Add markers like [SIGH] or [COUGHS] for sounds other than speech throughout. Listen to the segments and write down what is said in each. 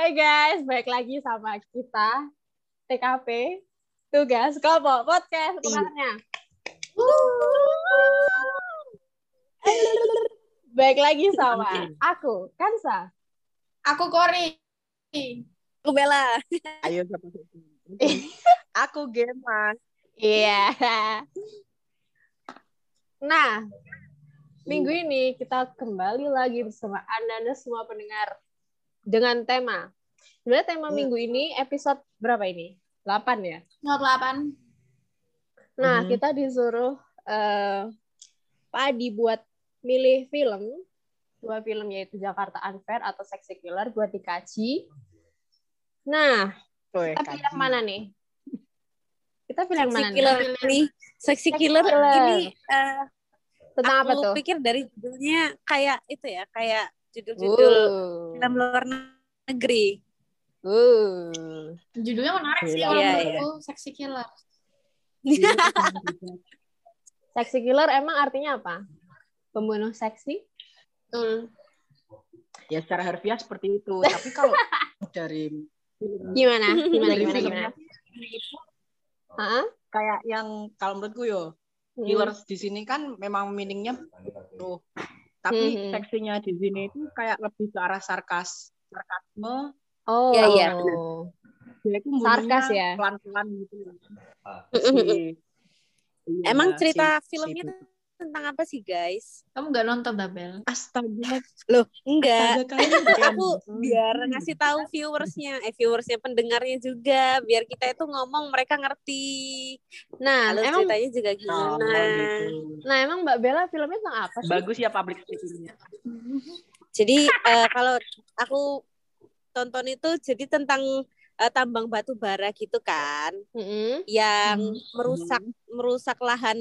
Hai guys, balik lagi sama kita TKP Tugas Kopo Podcast kemarinnya. Baik lagi sama aku, Kansa. Aku Kori. Aku Bella. Ayo [LAUGHS] siapa Aku Gemma. Iya. Nah, minggu ini kita kembali lagi bersama Anda semua pendengar dengan tema. Sebenarnya tema Hmm. minggu ini episode berapa ini? 8 ya? Not 8. Nah, Mhm. kita disuruh eh Pak Adi buat milih film. Dua film yaitu Jakarta Unfair atau Sexy Killer buat dikaji. Nah, Woy, kita pilih yang mana nih? Kita pilih yang mana killer nih? nih. Sexy Sexy killer, killer. ini eh, Tentang apa aku tuh? pikir dari judulnya kayak itu ya, kayak judul-judul Uh. film luar negeri. Uh. Judulnya menarik sih kalau Iya, menurutku Sexy Killer. [LAUGHS] Sexy killer emang artinya apa? Pembunuh seksi? Betul. Ya secara harfiah seperti itu. [LAUGHS] Tapi kalau dari Gimana? Gimana? dari Gimana? Gimana? Hah? kayak yang kalau menurutku yo Hmm. killers di sini kan memang meaningnya tuh. Tapi Mhm. seksinya di sini itu kayak lebih ke arah sarkas, sarkasme. Oh. Iya, iya. Dia itu Sarkas ya? pelan-pelan gitu. Mm-mm. Si- iya, Emang cerita si- filmnya si- tentang apa sih, guys? Kamu nggak nonton Tabel? Astaga, Loh, enggak. astaga [LAUGHS] Aku, biar ngasih tahu viewersnya, eh viewersnya pendengarnya juga, biar kita itu ngomong mereka ngerti. Nah, Lalu emang ceritanya juga Oh, gimana? gitu. nah emang Mbak Bella filmnya tentang apa sih? Bagus ya public speaking-nya. Jadi eh, kalau aku tonton itu jadi tentang eh, tambang batu bara gitu kan, Mm-mm. yang Hmm. merusak merusak lahan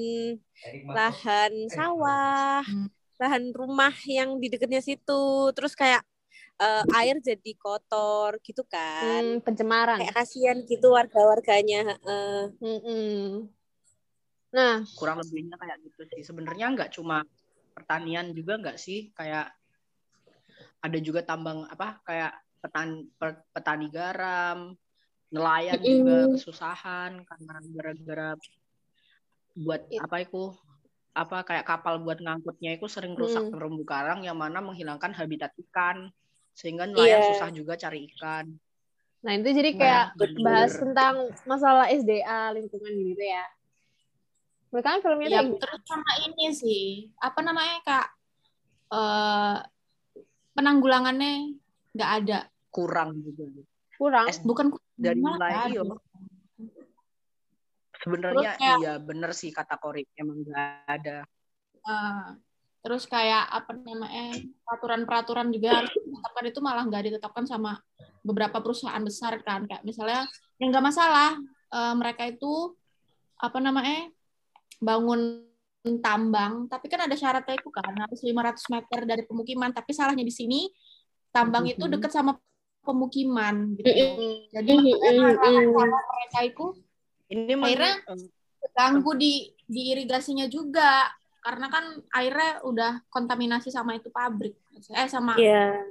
lahan sawah, Hmm. lahan rumah yang di dekatnya situ, terus kayak eh, air jadi kotor gitu kan, Hmm, pencemaran. kayak kasihan gitu warga-warganya. Mm-mm. Nah, kurang lebihnya kayak gitu sih sebenarnya nggak cuma pertanian juga nggak sih kayak ada juga tambang apa kayak petan per- petani garam nelayan juga kesusahan karena gara-gara buat It- apa itu apa kayak kapal buat ngangkutnya itu sering rusak Mm. terumbu karang yang mana menghilangkan habitat ikan sehingga nelayan Iya. susah juga cari ikan nah itu jadi kayak Nah, bener. bahas tentang masalah SDA lingkungan gitu ya. Mereka kan filmnya Ya, terus sama ini sih. Apa namanya, Kak? Eh penanggulangannya nggak ada. kurang juga. Kurang. S- Bukan dari mulai ada. sebenarnya kayak- iya bener sih kata Kori. Emang nggak ada. Eh, terus kayak apa namanya peraturan-peraturan juga harus ditetapkan. Itu malah nggak ditetapkan sama beberapa perusahaan besar kan. Kayak misalnya yang nggak masalah. Eh, mereka itu apa namanya bangun tambang. Tapi kan ada syaratnya itu kan harus 500 meter dari pemukiman. Tapi salahnya di sini tambang itu Mhm. dekat sama pemukiman gitu Mm-mm. jadi Mhm, makanya mhm. sawah mereka itu ini Akhirnya ganggu di di irigasinya juga karena kan airnya udah kontaminasi sama itu pabrik eh sama Iya.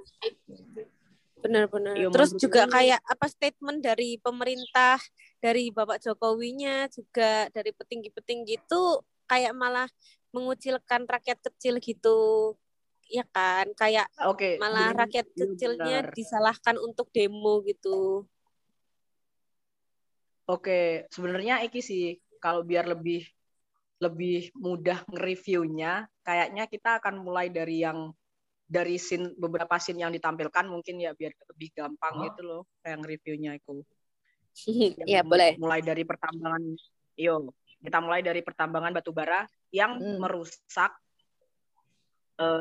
Benar-benar. Iya, Terus juga kayak apa statement dari pemerintah, dari Bapak Jokowinya juga dari petinggi-petinggi itu kayak malah mengucilkan rakyat kecil gitu. Ya kan? Kayak Oke, malah bener. rakyat Iya, kecilnya benar. disalahkan untuk demo gitu. Oke, sebenarnya iki sih kalau biar lebih lebih mudah nge-reviewnya, kayaknya kita akan mulai dari yang dari scene beberapa scene yang ditampilkan mungkin ya biar lebih gampang gitu loh kayak nge-reviewnya itu. [LAUGHS] Iya, boleh. Mulai dari pertambangan, yo, kita mulai dari pertambangan batu bara yang Hmm. merusak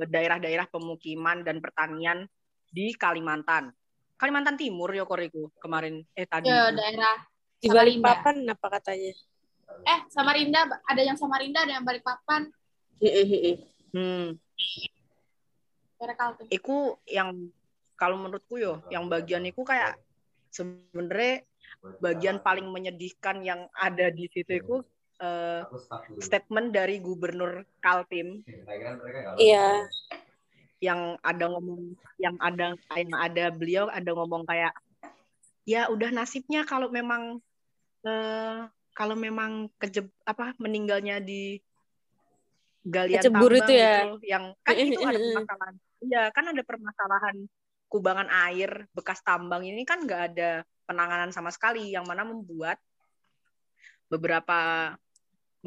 daerah-daerah pemukiman dan pertanian di Kalimantan. Kalimantan Timur yo koriku kemarin eh tadi. ke daerah Di. Balikpapan apa katanya? eh Samarinda ada yang Samarinda ada yang Balikpapan Hmm. Iku yang kalau menurutku yo, yang bagian iku kayak sebenarnya bagian paling menyedihkan yang ada di situ itu eh, statement dari Gubernur Kaltim Iya. yang ada ngomong yang ada yang ada beliau ada ngomong kayak ya udah nasibnya kalau memang eh, kalau memang kejeb apa meninggalnya di galian Kecebur tambang itu ya? gitu yang kan [LAUGHS] itu ada permasalahan iya kan ada permasalahan kubangan air bekas tambang ini kan nggak ada penanganan sama sekali yang mana membuat beberapa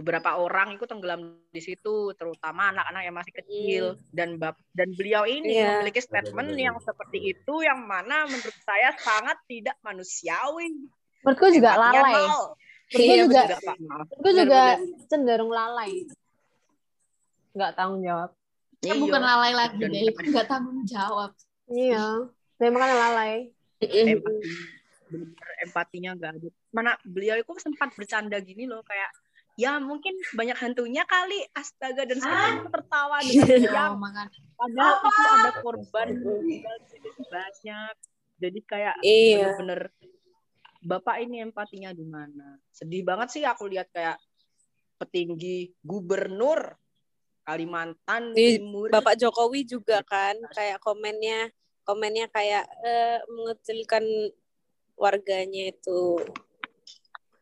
beberapa orang itu tenggelam di situ terutama anak-anak yang masih kecil dan bab dan beliau ini Iya. memiliki statement yang seperti itu yang mana menurut saya sangat tidak manusiawi Menurutku juga Empatinya lalai. nol. Menurutku Iya, juga, menurutku juga cenderung lalai. Nggak tanggung jawab. Ya, Iya. bukan lalai lagi Dan- deh, itu nggak tanggung jawab. Iya. Memang kan lalai. empati bener empatinya nggak ada mana beliau itu sempat bercanda gini loh kayak ya mungkin banyak hantunya kali astaga dan saya tertawa dengan Ya, diam makan. padahal itu ada korban meninggal jadi banyak jadi kayak Iya. bener-bener bapak ini empatinya di mana sedih banget sih aku lihat kayak petinggi gubernur Kalimantan Di- Timur Bapak Jokowi juga kan kayak komennya komennya kayak eh, mengecilkan warganya itu.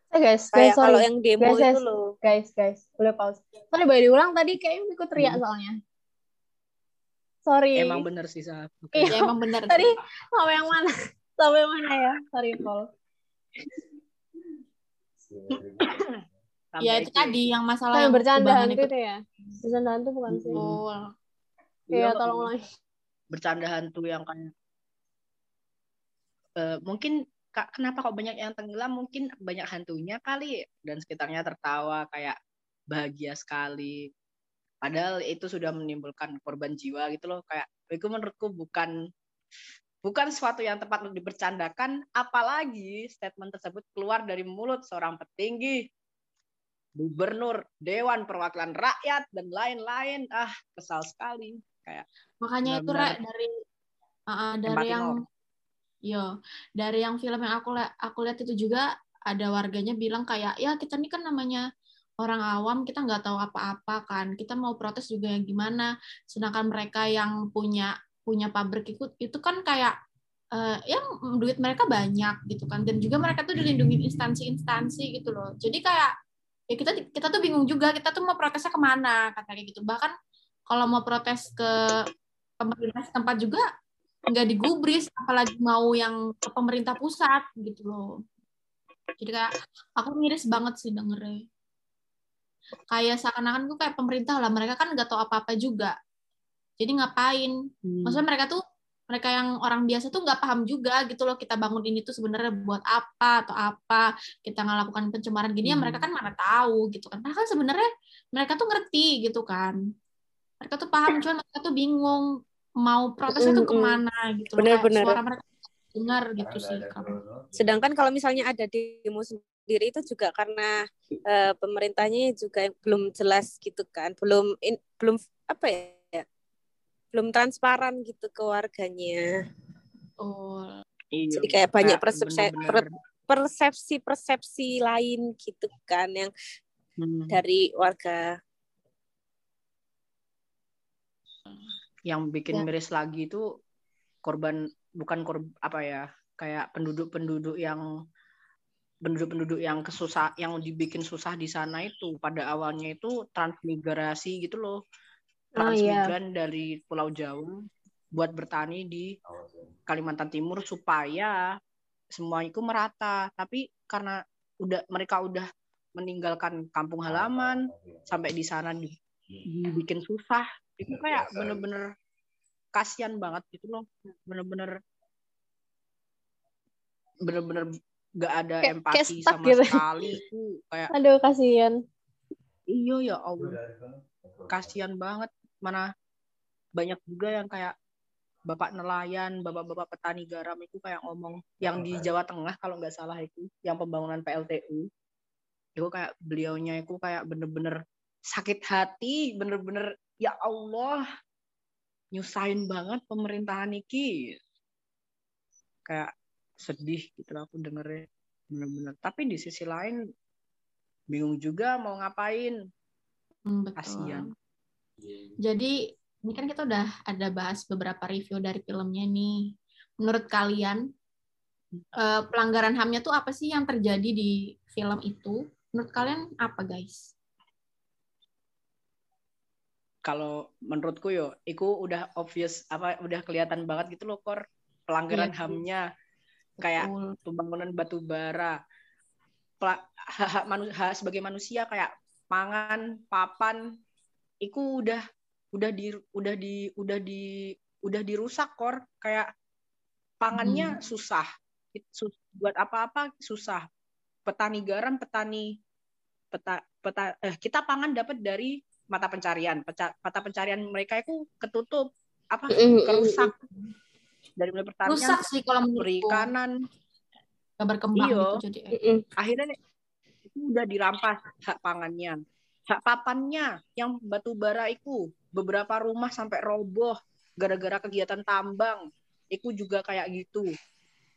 Eh guys, guys, Kayak kalau yang demo Guys, itu guys. loh. Guys, guys, boleh pause. Sorry, boleh diulang tadi kayaknya ikut teriak Hmm. soalnya. Sorry. emang bener sih Sah. Oke. Iya. Ya emang benar. Tadi sama yang mana? [LAUGHS] Sama yang mana ya? Sorry, Paul. [COUGHS] Ya itu tadi yang masalah yang bercanda itu. itu ya? Bercanda hantu bukan sih? Betul. Iya, tolong ulangi. bercanda hantu yang kayak eh, mungkin kenapa kok banyak yang tenggelam? Mungkin banyak hantunya kali dan sekitarnya tertawa kayak bahagia sekali. Padahal itu sudah menimbulkan korban jiwa gitu loh kayak itu menurutku bukan bukan suatu yang tepat untuk dibercandakan apalagi statement tersebut keluar dari mulut seorang petinggi gubernur dewan perwakilan rakyat dan lain-lain. Ah kesal sekali. Kayak Makanya itu Benar-benar Rek, dari uh, dari yang nol. Yo dari yang film yang aku lihat aku lihat itu juga ada warganya bilang kayak ya kita ini kan namanya orang awam kita nggak tahu apa-apa kan. Kita mau protes juga yang gimana. Sedangkan mereka yang punya punya pabrik itu itu kan kayak eh, ya duit mereka banyak gitu kan. Dan juga mereka tuh dilindungi instansi-instansi gitu loh. Jadi kayak ya kita kita tuh bingung juga kita tuh mau protesnya ke mana kata kayak gitu. Bahkan kalau mau protes ke pemerintah setempat juga nggak digubris apalagi mau yang ke pemerintah pusat gitu loh. Jadi kayak aku miris banget sih dengernya. Kayak seakan-akan tuh kayak pemerintah lah mereka kan nggak tahu apa-apa juga. Jadi ngapain? Hmm. maksudnya mereka tuh mereka yang orang biasa tuh nggak paham juga gitu loh kita bangun ini tuh sebenarnya buat apa atau apa kita ngelakukan pencemaran gini ya Hmm. mereka kan mana tahu gitu kan. Padahal kan sebenarnya mereka tuh ngerti gitu kan. Mereka tuh paham cuman mereka tuh bingung mau protesnya tuh ke mana gitu Kayak benar. suara mereka dengar gitu sih kalau Sedangkan kalau misalnya ada demo sendiri itu juga karena eh, pemerintahnya juga belum jelas gitu kan, belum in- belum apa ya, belum transparan gitu ke warganya. oh Iya, Jadi kayak banyak persepsi bener-bener. persepsi-persepsi lain gitu kan yang Hmm. dari warga. Yang bikin Ya. miris lagi itu korban bukan korban apa ya kayak penduduk-penduduk yang penduduk-penduduk yang kesusah yang dibikin susah di sana itu pada awalnya itu transmigrasi gitu loh. Oh, iya. transmigran dari Pulau Jawa buat bertani di Kalimantan Timur supaya semua itu merata. Tapi karena udah mereka udah meninggalkan kampung halaman sampai di sana di- dibikin susah itu kayak bener-bener kasihan banget gitu loh. Bener-bener bener-bener gak ada Kayak- empati sama gitu. sekali. Itu kayak Aduh, kasihan. iya ya Allah. Kasihan banget. Mana banyak juga yang kayak bapak nelayan bapak-bapak petani garam itu kayak ngomong yang di Jawa Tengah kalau nggak salah itu yang pembangunan PLTU itu kayak beliaunya itu kayak bener-bener sakit hati bener-bener ya Allah nyusahin banget pemerintahan iki kayak sedih gitu aku dengernya bener-bener tapi di sisi lain bingung juga mau ngapain hmm, betul kasihan jadi ini kan kita udah ada bahas beberapa review dari filmnya nih. Menurut kalian eh, pelanggaran HAM-nya tuh apa sih yang terjadi di film itu? Menurut kalian apa, guys? Kalau menurutku yo, itu udah obvious apa udah kelihatan banget gitu loh kor pelanggaran Iya. HAM-nya kayak Betul. pembangunan batu bara manu- hak sebagai manusia kayak pangan papan itu udah udah di udah di udah di udah dirusak kor kayak pangannya susah It- sus- buat apa-apa susah petani garam petani peta, peta eh, kita pangan dapat dari mata pencarian. Peca- mata pencarian mereka itu ketutup apa Mm-mm, kerusak. dari mulai pertanian Rusak sih kalau menurutku. perikanan Gak berkembang Iya. gitu jadi. Akhirnya nih, itu udah dirampas hak pangannya. Hak papannya yang batu bara itu. Beberapa rumah sampai roboh gara-gara kegiatan tambang. Itu juga kayak gitu.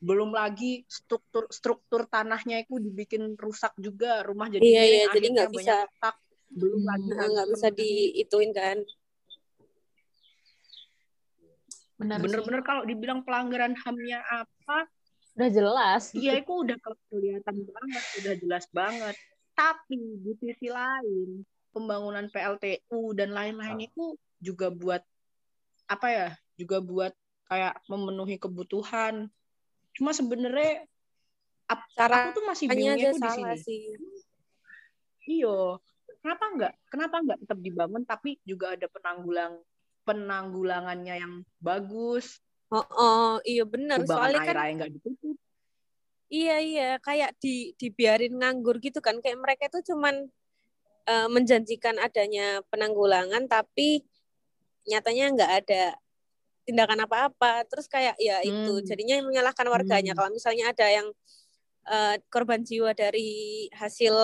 Belum lagi struktur struktur tanahnya itu dibikin rusak juga. Rumah jadi Iya, iya, jadi nggak banyak bisa- retak. Belum Hmm, lagi Nah, nggak bisa diituin kan bener-bener kalau dibilang pelanggaran hamnya apa Udah jelas. Iya, itu udah kelihatan banget, udah jelas banget. Tapi di sisi lain, pembangunan PLTU dan lain-lain itu juga buat apa ya? Juga buat kayak memenuhi kebutuhan. Cuma sebenarnya Cara aku tuh masih bingungnya tuh di sini. sih Iyo, kenapa enggak? Kenapa enggak tetap dibangun tapi juga ada penanggulang penanggulangannya yang bagus, oh, oh iya benar soalnya air kan air nggak ditutup. Iya iya kayak di dibiarin nganggur gitu kan kayak mereka itu cuman eh, menjanjikan adanya penanggulangan tapi nyatanya nggak ada tindakan apa-apa terus kayak ya itu Hmm. jadinya menyalahkan warganya Hmm. kalau misalnya ada yang eh, korban jiwa dari hasil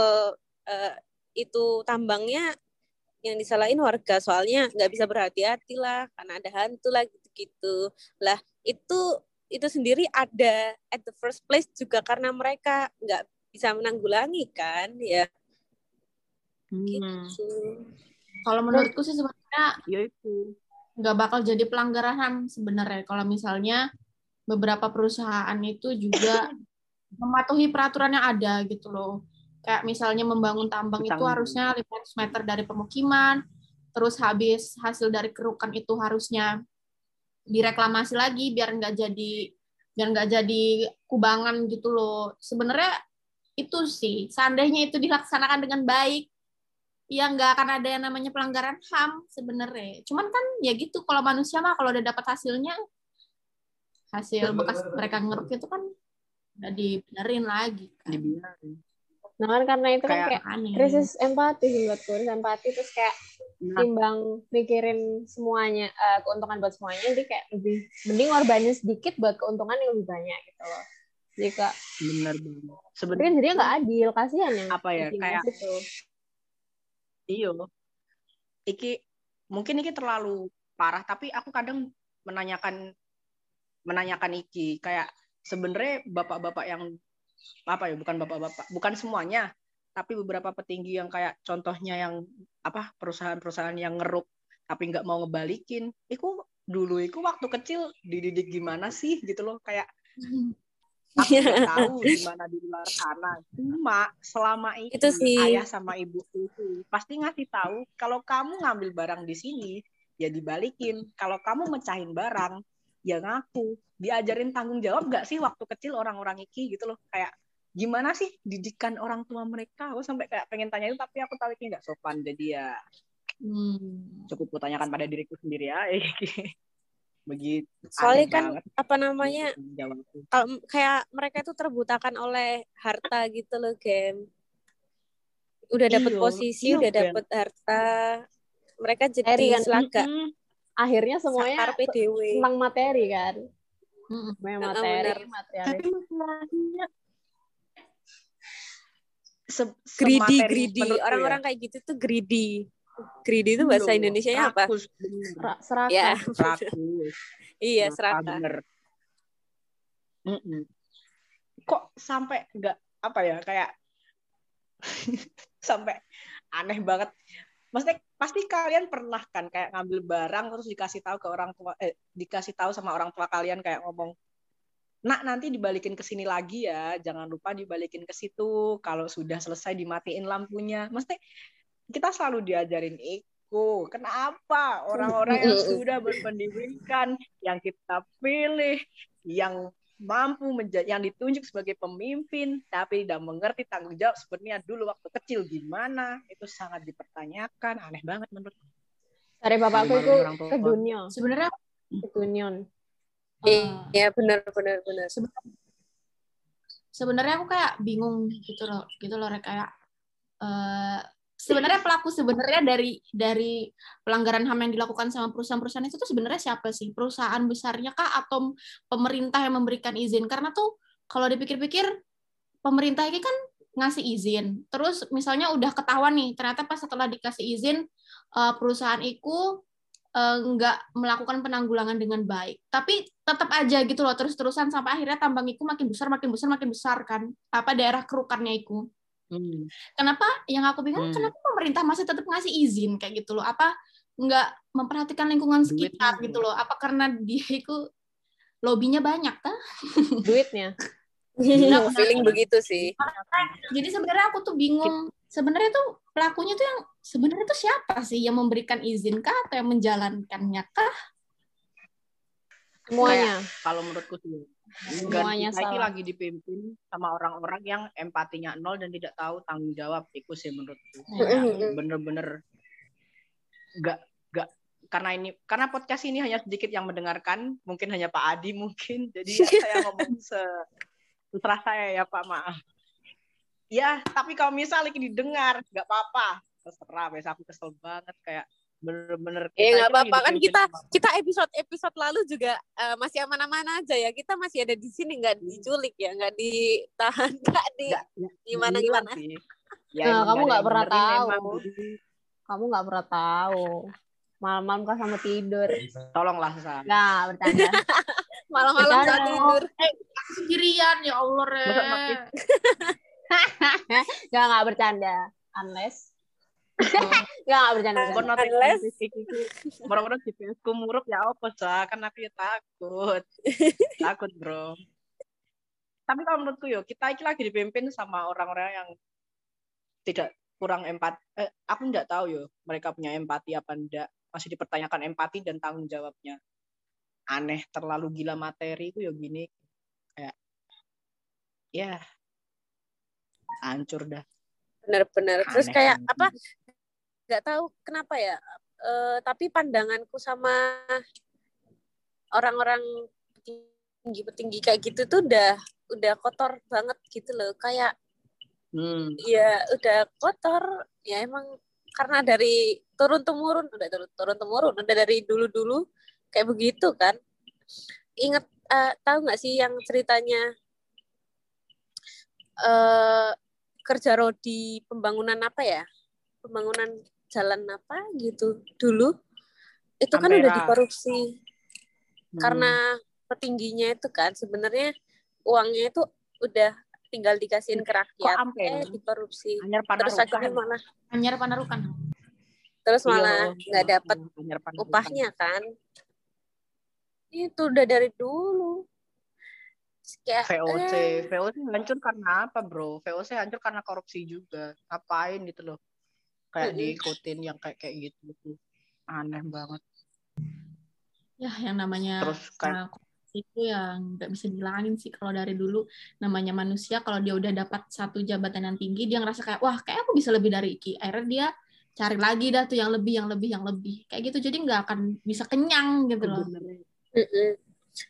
eh, itu tambangnya yang disalahin warga soalnya nggak bisa berhati-hati lah karena ada hantu lah gitu-gitu lah itu itu sendiri ada at the first place juga karena mereka nggak bisa menanggulangi kan ya Hmm, gitu. Kalau menurutku sih sebenarnya ya itu. nggak bakal jadi pelanggaran HAM sebenarnya kalau misalnya beberapa perusahaan itu juga [COUGHS] mematuhi peraturan yang ada gitu loh. Kayak misalnya membangun tambang itu harusnya 500 meter dari pemukiman, terus habis hasil dari kerukan itu harusnya direklamasi lagi biar nggak jadi biar nggak jadi kubangan gitu loh. Sebenarnya itu sih, seandainya itu dilaksanakan dengan baik, ya nggak akan ada yang namanya pelanggaran HAM sebenarnya. Cuman kan ya gitu, kalau manusia mah kalau udah dapat hasilnya, hasil bekas mereka ngeruk itu kan udah dibenerin lagi. Kan. dibiarin. Nah kan karena itu kan Kayak- kayak Aneh. krisis empati sih buatku, krisis empati terus kayak Nah, timbang mikirin semuanya eh, keuntungan buat semuanya jadi kayak lebih mending ngorbanin sedikit buat keuntungan yang lebih banyak gitu loh. Jadi kak, benar banget. kan Sebenarnya jadinya nggak adil, kasihan yang apa ya kayak itu. iyo. Iki mungkin iki terlalu parah tapi aku kadang menanyakan menanyakan iki kayak sebenarnya bapak-bapak yang apa ya bukan bapak-bapak bukan semuanya tapi beberapa petinggi yang kayak contohnya yang apa perusahaan-perusahaan yang ngeruk tapi nggak mau ngebalikin. Itu dulu itu waktu kecil dididik gimana sih gitu loh kayak [LAUGHS] aku tahu gimana di luar sana. Cuma selama ini Itu sih. ayah sama ibu itu pasti ngasih tahu kalau kamu ngambil barang di sini ya dibalikin. Kalau kamu mecahin barang ya ngaku diajarin tanggung jawab nggak sih waktu kecil orang-orang iki gitu loh kayak gimana sih didikan orang tua mereka aku sampai kayak pengen tanya itu tapi aku tahu ini nggak sopan jadi ya Hmm. cukup kutanyakan pada diriku sendiri ya [LAUGHS] begitu Soalnya Aneh kan banget apa namanya jawabku. kalau kayak mereka itu terbutakan oleh harta gitu loh, Gem. Udah dapet Iya, posisi, iya, udah Gem. dapet harta. Mereka jadi kan. selaga. Akhirnya semuanya tentang materi kan. Heeh, materi, materi. tapi masalahnya se- Greedy, greedy. menurutku ya. Orang-orang kayak gitu tuh greedy. Greedy itu bahasa Iya, Indonesianya apa? serakah. Ya, rakus iya, Serakah, [LAUGHS] serakah. Mm-mm. kok sampai nggak apa ya kayak [LAUGHS] sampai aneh banget maksudnya pasti kalian pernah kan kayak ngambil barang terus dikasih tahu ke orang tua eh dikasih tahu sama orang tua kalian kayak ngomong nak nanti dibalikin ke sini lagi ya. Jangan lupa dibalikin ke situ. Kalau sudah selesai dimatiin lampunya. Mesti kita selalu diajarin itu kenapa orang-orang yang [LAUGHS] sudah berpendidikan yang kita pilih yang mampu menjadi yang ditunjuk sebagai pemimpin tapi tidak mengerti tanggung jawab sebenarnya dulu waktu kecil gimana. Itu sangat dipertanyakan aneh banget menurut dari bapakku itu ke dunia sebenarnya ke dunia iya benar benar benar. Sebenarnya aku kayak bingung gitu loh gitu loh kayak uh, sebenarnya pelaku sebenarnya dari dari pelanggaran HAM yang dilakukan sama perusahaan-perusahaan itu tuh sebenarnya siapa sih? Perusahaan besarnya kah atau pemerintah yang memberikan izin? Karena tuh kalau dipikir-pikir pemerintah ini kan ngasih izin. Terus misalnya udah ketahuan nih, ternyata pas setelah dikasih izin eh, perusahaan itu eh, nggak melakukan penanggulangan dengan baik. Tapi tetap aja gitu loh terus-terusan sampai akhirnya tambang itu makin besar, makin besar, makin besar kan. Apa daerah kerukannya itu. Hmm. Kenapa? Yang aku bingung, hmm. kenapa pemerintah masih tetap ngasih izin kayak gitu loh? Apa nggak memperhatikan lingkungan sekitar Duitnya. gitu loh? Apa karena dia itu lobbynya banyak kah? [LAUGHS] Duitnya. Nah, feeling begitu sih. Jadi sebenarnya aku tuh bingung. Sebenarnya tuh pelakunya tuh yang sebenarnya tuh siapa sih yang memberikan izin kah atau yang menjalankannya kah? Semuanya. Kalau menurutku sih semuanya kita salah. lagi dipimpin sama orang-orang yang empatinya nol dan tidak tahu tanggung jawab itu sih menurutku. Bener-bener nggak nggak karena ini karena podcast ini hanya sedikit yang mendengarkan mungkin hanya Pak Adi mungkin jadi ya saya [LAUGHS] ngomong se terserah saya ya Pak maaf. Ya tapi kalau misalnya didengar nggak apa-apa. Terserah besok aku kesel banget kayak bener-bener eh nggak apa-apa. Kan kita kita episode episode lalu juga uh, masih aman-aman aja ya. Kita masih ada di sini nggak diculik ya nggak ditahan [LAUGHS] nggak di gimana gimana ya, nah, kamu nggak pernah tahu. kamu nggak pernah tahu. Malam-malam kan sama tidur. Tolonglah sa nggak bercanda. [LAUGHS] Malam-malam saat tidur. Eh sendirian ya allah re. [LAUGHS] Nggak nggak bercanda. Unless [LAUGHS] Enggak, enggak bercanda. Notifikasi iki orang-orang GPS ku murup ya apa sah kan aku ya takut. [LAUGHS] takut, Bro. Tapi kalau menurutku yo, kita iki lagi dipimpin sama orang-orang yang tidak kurang empat eh, aku enggak tahu yo mereka punya empati apa enggak masih dipertanyakan empati dan tanggung jawabnya. Aneh terlalu gila materi itu yo gini. Kayak ya hancur dah. Benar-benar terus kayak apa nggak tahu kenapa ya uh, tapi pandanganku sama orang-orang tinggi petinggi kayak gitu tuh udah udah kotor banget gitu loh. Kayak hmm. ya udah kotor ya emang karena dari turun temurun udah turun turun temurun udah dari dulu dulu kayak begitu kan. Inget uh, tahu nggak sih yang ceritanya uh, kerja rodi pembangunan apa ya? Pembangunan jalan apa gitu. Dulu itu kan udah dikorupsi. Hmm. karena petingginya itu kan sebenarnya uangnya itu udah tinggal dikasihin ke rakyat. eh dikorupsi. Terus akhirnya malah anyar panarukan. Terus iya, malah nggak dapat upahnya kan. Itu udah dari dulu. Kayak VOC eh. VOC hancur karena apa bro? VOC hancur karena korupsi juga. Ngapain gitu loh kayak mm-hmm. diikutin yang kayak kayak gitu aneh banget. Ya yang namanya terus kayak itu yang nggak bisa dihilangin sih. Kalau dari dulu namanya manusia kalau dia udah dapat satu jabatan yang tinggi dia ngerasa kayak wah kayak aku bisa lebih dari Iki. Akhirnya dia cari lagi dah tuh yang lebih yang lebih yang lebih. Kayak gitu jadi nggak akan bisa kenyang gitu loh.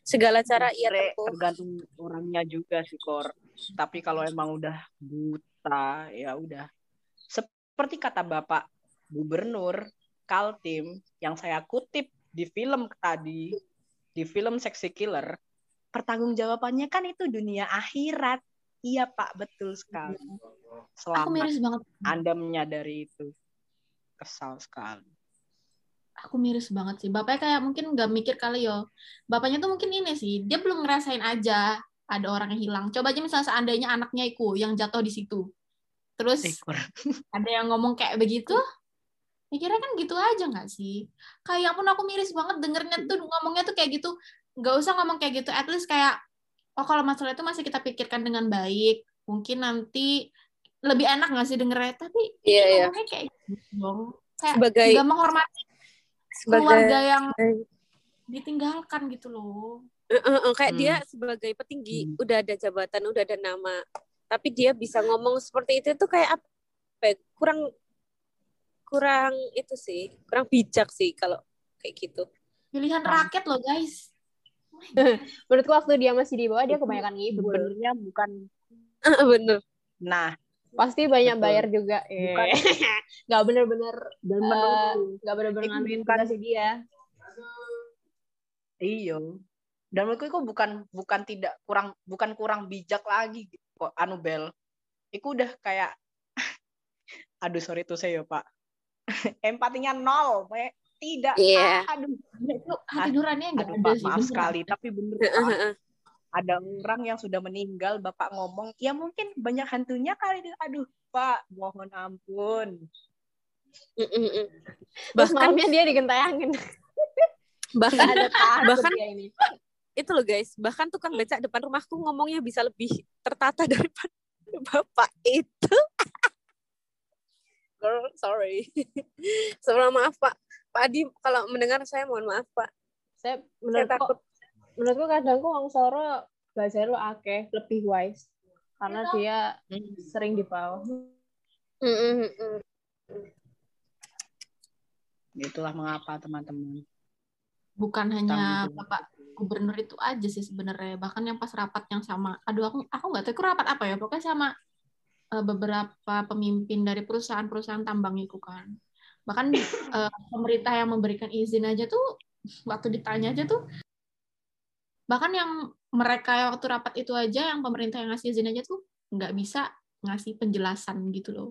Segala cara tempuh tergantung orangnya juga sih kor. Tapi kalau emang udah buta ya udah seperti kata Bapak Gubernur Kaltim yang saya kutip di film tadi, di film Sexy Killer, pertanggungjawabannya kan itu dunia akhirat. Iya Pak, betul sekali. Selamat Aku miris banget. Anda menyadari itu. Kesal sekali. Aku miris banget sih. Bapaknya kayak mungkin nggak mikir kali yo. Bapaknya tuh mungkin ini sih, dia belum ngerasain aja ada orang yang hilang. Coba aja misalnya seandainya anaknya itu yang jatuh di situ terus [LAUGHS] ada yang ngomong kayak begitu mikirnya kan gitu aja nggak sih kayak pun aku miris banget dengernya tuh ngomongnya tuh kayak gitu nggak usah ngomong kayak gitu at least kayak oh kalau masalah itu masih kita pikirkan dengan baik mungkin nanti lebih enak nggak sih dengernya tapi Iya, ini iya. ngomongnya kayak gitu dong kayak Sebagai nggak menghormati sebagai keluarga yang ditinggalkan gitu loh Eh, eh, eh, kayak Hmm. dia sebagai petinggi Hmm. udah ada jabatan, udah ada nama. Tapi dia bisa ngomong seperti itu tuh kayak apa? ya, Kurang kurang itu sih, kurang bijak sih kalau kayak gitu. pilihan Nah. rakyat loh guys [LAUGHS] Menurutku waktu dia masih di bawah dia kebanyakan ngibul. Sebenarnya bukan Bener. nah Pasti banyak Betul. bayar juga. Eh. Bukan. [LAUGHS] Nggak bener-bener dan eh, nggak bener-bener Itu ngantuin bukan- tugasnya dia. Iya. Dan menurutku itu bukan bukan tidak kurang bukan kurang bijak lagi gitu anu Bel. Iku udah kayak [LAUGHS] aduh sorry tuh saya Pak. [LAUGHS] Empatinya nol, Pak. Tidak. Iya. Aduh, itu hati nuraninya nggak aduh ada Pak, sih maaf beneran. sekali, tapi bener Pak. Ada orang yang sudah meninggal, Bapak ngomong, ya mungkin banyak hantunya kali ini. Aduh, Pak, mohon ampun. Mm, mm, mm. Bahkan dia digentayangin. [LAUGHS] bahkan ada bahkan dia ini. Itu loh guys, bahkan tukang beca depan rumahku ngomongnya bisa lebih tertata [LAUGHS] daripada bapak itu. [LAUGHS] Girl, sorry. [LAUGHS] Sebelum maaf Pak. Pak Adi kalau mendengar saya mohon maaf Pak. Saya Saya menurutku takut. menurutku kadang wong Soro belajar lu akeh lebih wise karena Iya. dia Hmm. sering di bawah. Mm, mm. Itulah mengapa teman-teman. bukan hanya Tanggung jawab. bapak gubernur itu aja sih sebenarnya. Bahkan yang pas rapat yang sama. Aduh aku aku nggak tahu itu rapat apa ya. Pokoknya sama eh, beberapa pemimpin dari perusahaan-perusahaan tambang itu kan. Bahkan [COUGHS] eh, pemerintah yang memberikan izin aja tuh waktu ditanya aja tuh bahkan yang mereka waktu rapat itu aja yang pemerintah yang ngasih izin aja tuh nggak bisa ngasih penjelasan gitu loh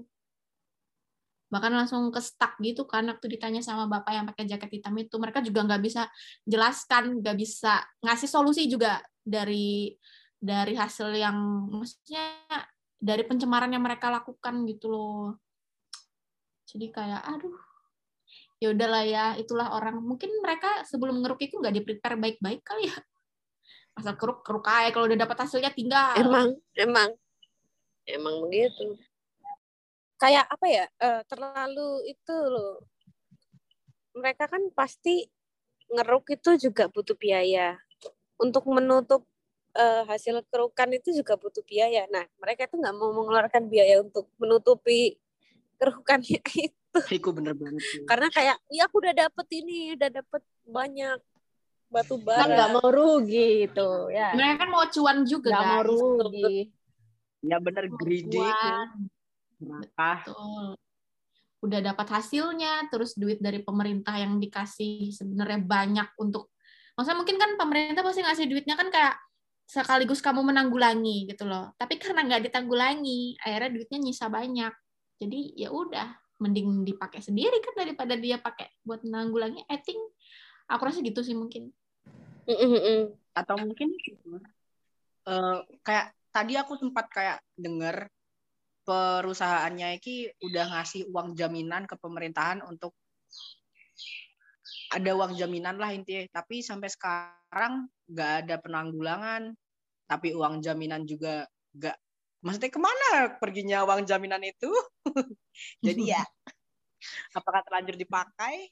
bahkan langsung ke stuck gitu kan waktu ditanya sama bapak yang pakai jaket hitam itu. Mereka juga nggak bisa jelaskan nggak bisa ngasih solusi juga dari dari hasil yang maksudnya dari pencemaran yang mereka lakukan gitu loh. Jadi kayak aduh ya udahlah ya itulah orang. Mungkin mereka sebelum ngeruk itu nggak di prepare baik-baik kali ya. Asal keruk keruk aja kalau udah dapat hasilnya tinggal. Emang, emang, emang begitu. Kayak apa ya? eh, terlalu itu loh. Mereka kan pasti ngeruk itu juga butuh biaya. Untuk menutup eh, hasil kerukan itu juga butuh biaya. Nah, mereka itu nggak mau mengeluarkan biaya untuk menutupi kerukannya [LAUGHS] itu. Iku bener banget. sih. Karena kayak, ya aku udah dapet ini, udah dapet banyak batu Kan nggak bara. mau rugi gitu ya. mereka kan mau cuan juga Nggak mau rugi. Ya bener greedy Merakah. Betul. Udah dapat hasilnya, terus duit dari pemerintah yang dikasih sebenarnya banyak untuk maksudnya mungkin kan pemerintah pasti ngasih duitnya kan kayak sekaligus kamu menanggulangi gitu loh. Tapi karena nggak ditanggulangi, akhirnya duitnya nyisa banyak. Jadi ya udah, mending dipakai sendiri kan daripada dia pakai buat menanggulangi. I think aku rasa gitu sih mungkin. Atau mungkin eh, kayak tadi aku sempat kayak dengar perusahaannya iki udah ngasih uang jaminan ke pemerintahan untuk ada uang jaminan lah intinya. Tapi sampai sekarang nggak ada penanggulangan tapi uang jaminan juga nggak. Maksudnya ke mana perginya uang jaminan itu? [LAUGHS] Jadi ya apakah terlanjur dipakai?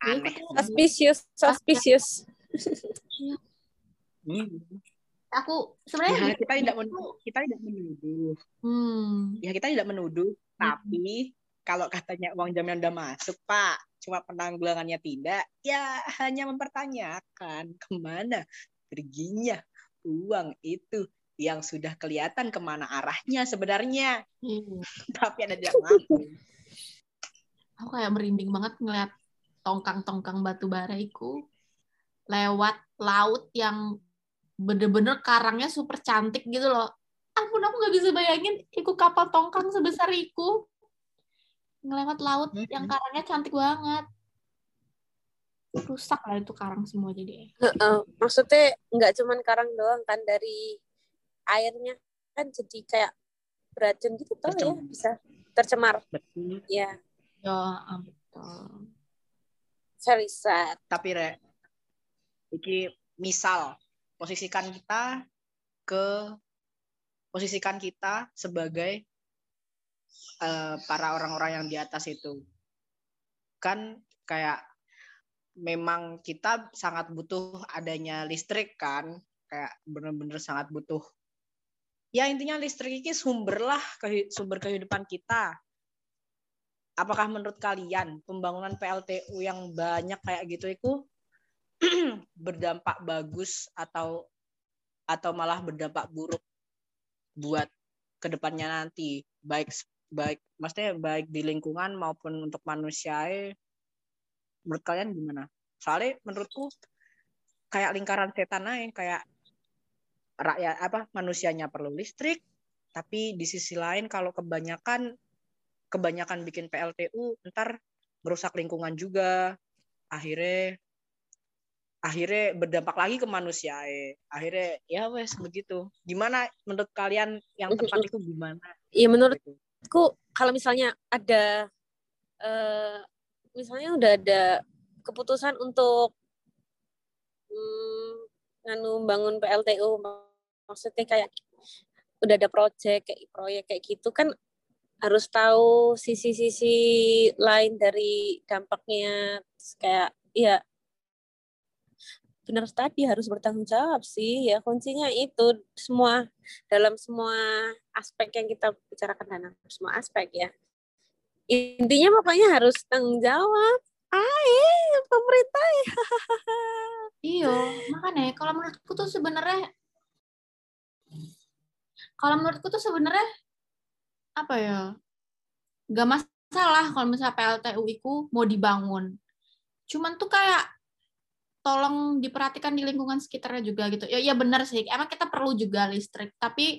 Aneh. Suspicious, suspicious. Hmm. Aku sebenarnya Ya, kita tidak itu- men- kita tidak menuduh Hmm. ya kita tidak menuduh tapi kalau katanya uang jaminan udah masuk pak cuma penanggulangannya tidak ya hanya mempertanyakan ke mana perginya uang itu yang sudah kelihatan ke mana arahnya sebenarnya Iya. [LAUGHS] tapi ada tidak mampu aku kayak merinding banget ngeliat tongkang-tongkang batu bara itu lewat laut yang bener-bener karangnya super cantik gitu loh. Ampun aku nggak bisa bayangin iku kapal tongkang sebesar iku ngelewat laut Mhm. yang karangnya cantik banget. Rusak lah itu karang semua jadi. Heeh. Maksudnya nggak cuman karang doang kan dari airnya kan jadi kayak beracun gitu tau ya bisa tercemar. betul Ya. Ya, betul. Very sad. Tapi re, iki misal posisikan kita ke posisikan kita sebagai eh, para orang-orang yang di atas itu. Kan kayak memang kita sangat butuh adanya listrik kan kayak bener-bener sangat butuh. Ya intinya listrik ini sumber lah sumber kehidupan kita. Apakah menurut kalian pembangunan PLTU yang banyak kayak gitu itu [CLEARS THROAT] berdampak bagus atau atau malah berdampak buruk buat ke depannya nanti. Baik baik maksudnya baik di lingkungan maupun untuk manusia menurut kalian gimana? Soalnya menurutku kayak lingkaran setan aja kayak rakyat apa manusianya perlu listrik tapi di sisi lain kalau kebanyakan kebanyakan bikin PLTU ntar merusak lingkungan juga. Akhirnya akhirnya berdampak lagi ke manusia eh. akhirnya ya wes begitu gimana menurut kalian yang tepat itu gimana Iya menurut Gitu. kalau misalnya ada eh misalnya udah ada keputusan untuk hmm, nganu bangun PLTU maksudnya kayak udah ada proyek kayak proyek kayak gitu kan harus tahu sisi-sisi lain dari dampaknya Terus kayak ya benar tadi harus bertanggung jawab sih ya kuncinya itu semua dalam semua aspek yang kita bicarakan dalam semua aspek ya intinya pokoknya harus tanggung jawab Ayo, pemerintah. Iya, makanya kalau menurutku tuh sebenarnya kalau menurutku tuh sebenarnya apa ya? Gak masalah kalau misalnya PLTU itu mau dibangun. Cuman tuh kayak tolong diperhatikan di lingkungan sekitarnya juga gitu. Ya, ya benar sih. Emang kita perlu juga listrik, tapi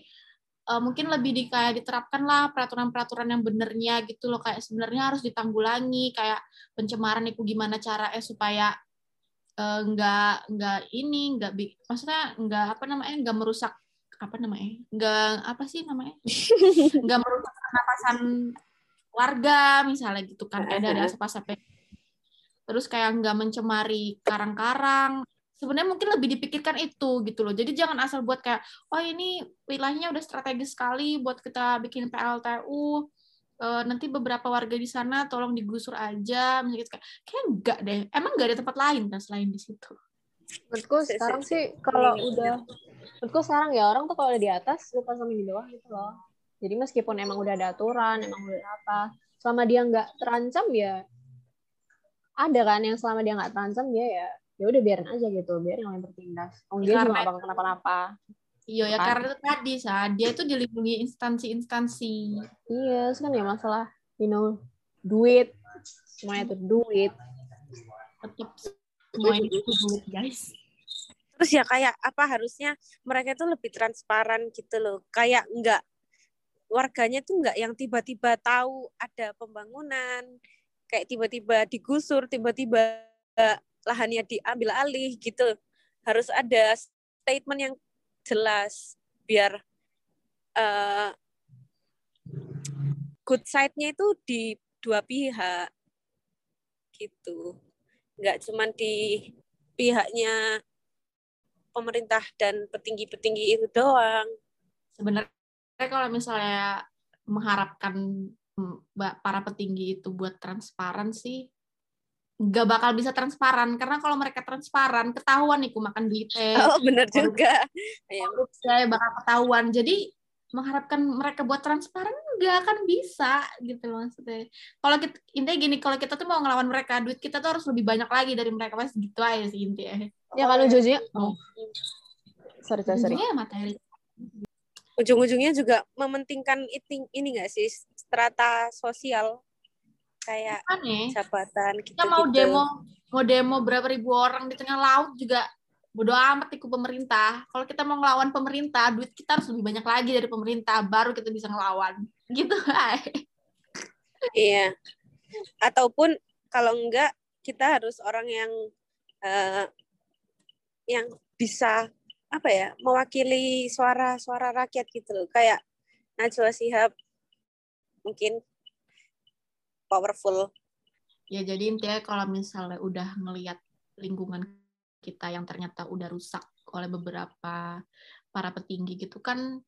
eh, mungkin lebih di kayak diterapkan lah peraturan-peraturan yang benernya gitu loh. Kayak sebenarnya harus ditanggulangi kayak pencemaran itu gimana cara eh supaya eh, nggak nggak ini nggak maksudnya nggak apa namanya nggak merusak apa namanya nggak apa sih namanya? [LAUGHS] Nggak merusak pernapasan warga misalnya gitu kan. Kayak dari asap-asap terus kayak nggak mencemari karang-karang. Sebenarnya mungkin lebih dipikirkan itu gitu loh. Jadi jangan asal buat kayak oh ini wilayahnya udah strategis sekali buat kita bikin PLTU Eh, nanti beberapa warga di sana tolong digusur aja. Misalnya gitu kayak kayak enggak deh. Emang nggak ada tempat lain kan selain di situ? Menurutku sekarang si- sih kalau ini- udah menurutku sekarang ya orang tuh kalau udah di atas lupa sama di bawah gitu loh. Jadi meskipun emang udah ada aturan, emang udah apa, selama dia nggak terancam ya ada kan yang selama dia nggak terancam dia ya ya udah biarin aja gitu, biarin yang lain bertindak. Oh dia juga bakal kenapa-napa. iya ya karena itu tadi sa dia itu dilindungi instansi-instansi Iya, terus kan ya masalah, you know, duit, semuanya tuh duit. tetap semua ini itu duit guys terus ya kayak apa harusnya mereka itu lebih transparan gitu loh kayak nggak warganya tuh nggak yang tiba-tiba tahu ada pembangunan kayak tiba-tiba digusur tiba-tiba lahannya diambil alih gitu. Harus ada statement yang jelas biar eh, good side-nya itu di dua pihak gitu. Nggak cuman di pihaknya pemerintah dan petinggi-petinggi itu doang. Sebenarnya kalau misalnya mengharapkan para petinggi itu buat transparan sih nggak bakal bisa transparan. Karena kalau mereka transparan ketahuan nih ku makan duit eh oh benar juga. Ya saya bakal ketahuan. Jadi mengharapkan mereka buat transparan nggak akan bisa gitu loh maksudnya. Kalau kita intinya gini kalau kita tuh mau ngelawan mereka duit kita tuh harus lebih banyak lagi dari mereka. Pasti gitu aja sih intinya. Ya kan ujung-ujungnya, Oh. sorry, sorry, sorry. Ujungnya materi. Ujung-ujungnya juga mementingkan ini ini nggak sih strata sosial. Kayak aneh. jabatan gitu kita mau demo mau demo berapa ribu orang di tengah laut juga bodo amat ikut pemerintah. Kalau kita mau ngelawan pemerintah duit kita harus lebih banyak lagi dari pemerintah baru kita bisa ngelawan. [LAUGHS] Gitu ay. iya. Ataupun kalau enggak kita harus orang yang eh, yang bisa apa ya mewakili suara-suara rakyat gitu loh. Kayak Najwa Shihab mungkin powerful. Ya jadi intinya kalau misalnya udah ngelihat lingkungan kita yang ternyata udah rusak oleh beberapa para petinggi gitu kan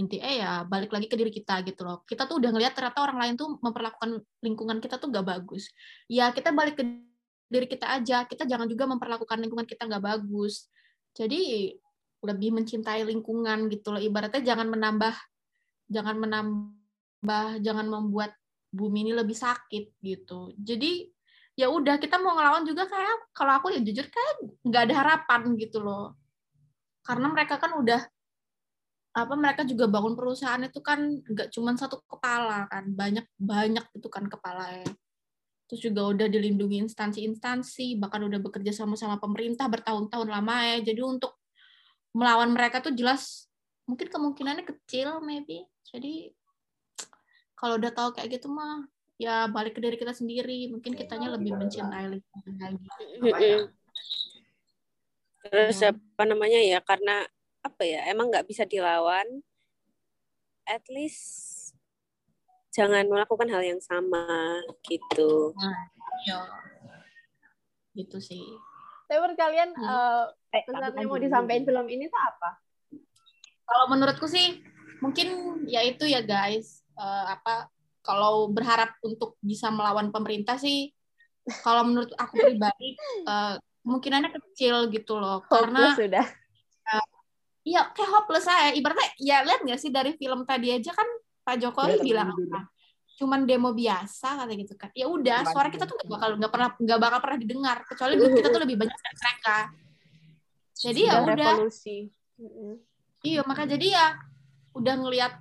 intinya ya balik lagi ke diri kita gitu loh. Kita tuh udah ngelihat ternyata orang lain tuh memperlakukan lingkungan kita tuh gak bagus. Ya kita balik ke diri kita aja. Kita jangan juga memperlakukan lingkungan kita gak bagus. Jadi lebih mencintai lingkungan gitu loh. Ibaratnya jangan menambah, jangan menambah, jangan membuat bumi ini lebih sakit gitu. Jadi ya udah kita mau ngelawan juga kayak kalau aku ya jujur kayak nggak ada harapan gitu loh. Karena mereka kan udah apa mereka juga bangun perusahaan itu kan nggak cuma satu kepala kan banyak banyak itu kan kepala ya terus juga udah dilindungi instansi-instansi bahkan udah bekerja sama-sama pemerintah bertahun-tahun lama ya jadi untuk melawan mereka tuh jelas mungkin kemungkinannya kecil maybe jadi kalau udah tahu kayak gitu mah ya balik ke diri kita sendiri. Mungkin kitanya lebih mencintai lingkungan lagi. Terus apa namanya ya karena apa ya emang nggak bisa dilawan at least jangan melakukan hal yang sama gitu. Nah, iya. Gitu sih. Tapi menurut kalian hmm. uh, pesan yang mau disampaikan film ini tuh apa? Kalau menurutku sih mungkin ya itu ya guys uh, apa kalau berharap untuk bisa melawan pemerintah sih kalau menurut aku pribadi uh, kemungkinannya kecil gitu loh karena sudah Iya, kayak hopeless aja. Ibaratnya, ya lihat nggak sih dari film tadi aja kan Pak Jokowi ya, bilang apa? Cuman demo biasa kata gitu kan. Ya udah, suara kita tuh nggak bakal nggak pernah nggak bakal pernah didengar. Kecuali kita tuh lebih banyak dari mereka. Jadi ya udah. Revolusi. Iya, maka jadi ya udah ngelihat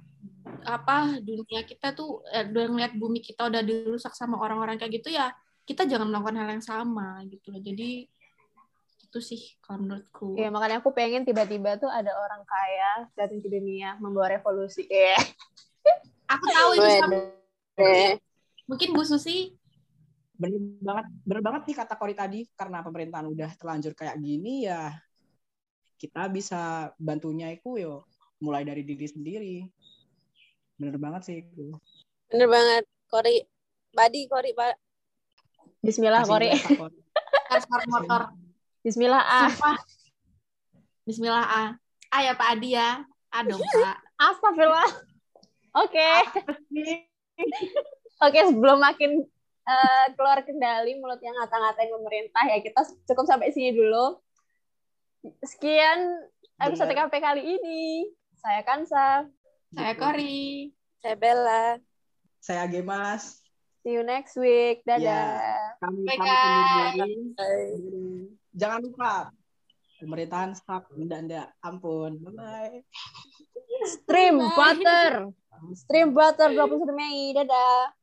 apa dunia kita tuh eh, udah ngelihat bumi kita udah dirusak sama orang-orang kayak gitu ya kita jangan melakukan hal yang sama gitu loh jadi itu sih kalau menurutku. Iya, makanya aku pengen tiba-tiba tuh ada orang kaya datang ke dunia membawa revolusi. Eh. aku tahu itu sama. Mungkin Bu Susi bener banget bener banget nih kata Kori tadi karena pemerintahan udah terlanjur kayak gini ya kita bisa bantunya itu yo mulai dari diri sendiri bener banget sih itu bener banget Kori Badi Kori Pak Bismillah Kori [LAUGHS] motor Bismillah ah. Bismillah ah. Ah ya Pak Adi ya. Aduh Pak. [LAUGHS] Astagfirullah. Oke. Okay. [LAUGHS] Oke, okay, sebelum makin uh, keluar kendali mulut yang ngata-ngatain pemerintah ya kita cukup sampai sini dulu. Sekian episode KP kali ini. Saya Kansa. Saya Kori. Saya Bella. Saya Gemas. See you next week. Dadah. Ya, kami, kami jangan lupa pemerintahan stop dan ya ampun bye bye stream butter stream butter 21 Mei dadah